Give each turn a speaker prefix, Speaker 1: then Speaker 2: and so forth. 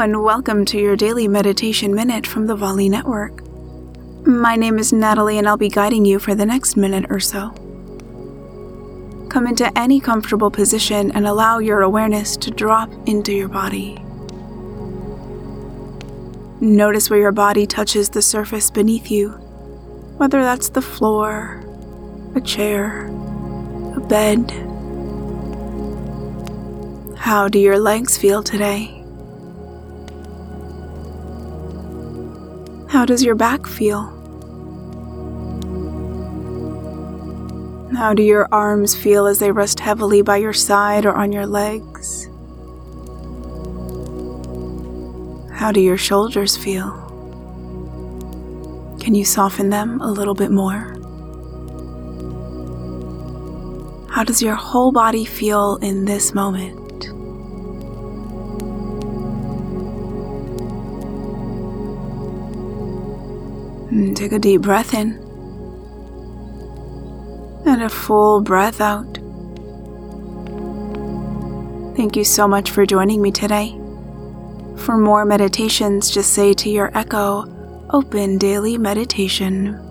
Speaker 1: and welcome to your daily meditation minute from the Volley Network. My name is Natalie, and I'll be guiding you for the next minute or so. Come into any comfortable position and allow your awareness to drop into your body. Notice where your body touches the surface beneath you, whether that's the floor, a chair, a bed. How do your legs feel today? How does your back feel? How do your arms feel as they rest heavily by your side or on your legs? How do your shoulders feel? Can you soften them a little bit more? How does your whole body feel in this moment? And take a deep breath in and a full breath out. Thank you so much for joining me today. For more meditations, just say to your echo, Open Daily Meditation.